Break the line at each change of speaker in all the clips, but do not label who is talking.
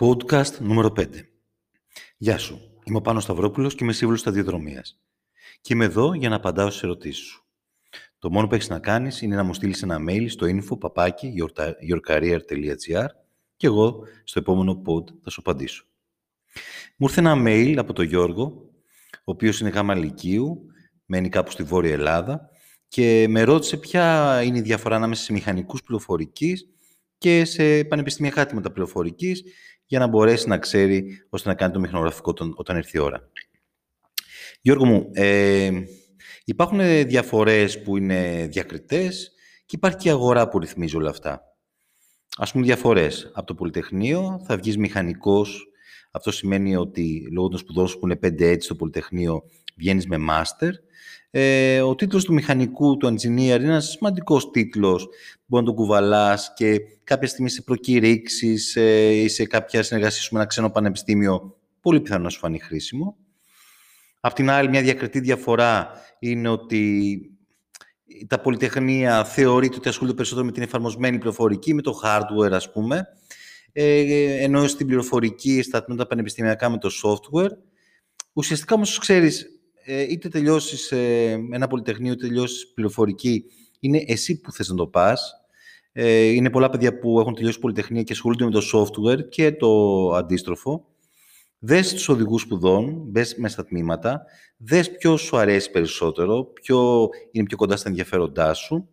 Podcast νούμερο 5. Γεια σου. Είμαι ο Πάνος Σταυρόπουλος και είμαι σύμβουλος σταδιοδρομίας. Και είμαι εδώ για να απαντάω στις ερωτήσεις σου. Το μόνο που έχεις να κάνεις είναι να μου στείλεις ένα mail στο info papaki yourcareer.gr και εγώ στο επόμενο pod θα σου απαντήσω. Μου ήρθε ένα mail από τον Γιώργο, ο οποίος είναι γάμα λυκείου, μένει κάπου στη Βόρεια Ελλάδα και με ρώτησε ποια είναι η διαφορά ανάμεσα σε μηχανικούς πληροφορικής και σε πανεπιστημιακά άτοματα πληροφορικής για να μπορέσει να ξέρει ώστε να κάνει το μηχανογραφικό όταν έρθει η ώρα. Γιώργο μου, ε, υπάρχουν διαφορές που είναι διακριτές και υπάρχει και αγορά που ρυθμίζει όλα αυτά. Ας πούμε διαφορές. Από το Πολυτεχνείο θα βγεις μηχανικός. Αυτό σημαίνει ότι λόγω των σπουδών σου που είναι 5 έτη στο Πολυτεχνείο βγαίνεις με μάστερ ε, ο τίτλος του μηχανικού, του engineer, είναι ένας σημαντικός τίτλος. Μπορεί να τον κουβαλάς και κάποια στιγμή σε προκηρύξεις ε, ή σε κάποια συνεργασία με ένα ξένο πανεπιστήμιο, πολύ πιθανό να σου φανεί χρήσιμο. Απ' την άλλη, μια διακριτή διαφορά είναι ότι τα πολυτεχνία θεωρείται ότι ασχολούνται περισσότερο με την εφαρμοσμένη πληροφορική, με το hardware ας πούμε, ε, ενώ στην πληροφορική, στα τμήματα πανεπιστημιακά με το software. Ουσιαστικά όμως ξέρεις, ε, είτε τελειώσεις ε, ένα πολυτεχνείο, είτε τελειώσεις πληροφορική, είναι εσύ που θες να το πας. Ε, είναι πολλά παιδιά που έχουν τελειώσει πολυτεχνία και ασχολούνται με το software και το αντίστροφο. Δες τους οδηγούς σπουδών, μπες μέσα στα τμήματα, δες ποιο σου αρέσει περισσότερο, ποιο είναι πιο κοντά στα ενδιαφέροντά σου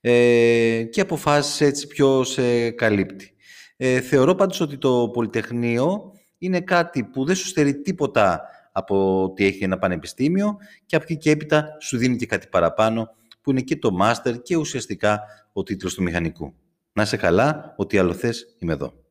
ε, και αποφάσεις έτσι ποιο σε καλύπτει. Ε, θεωρώ πάντως ότι το Πολυτεχνείο είναι κάτι που δεν σου στερεί τίποτα από ότι έχει ένα πανεπιστήμιο και από εκεί και έπειτα σου δίνει και κάτι παραπάνω που είναι και το μάστερ και ουσιαστικά ο τίτλος του μηχανικού. Να είσαι καλά, ό,τι άλλο θες, είμαι εδώ.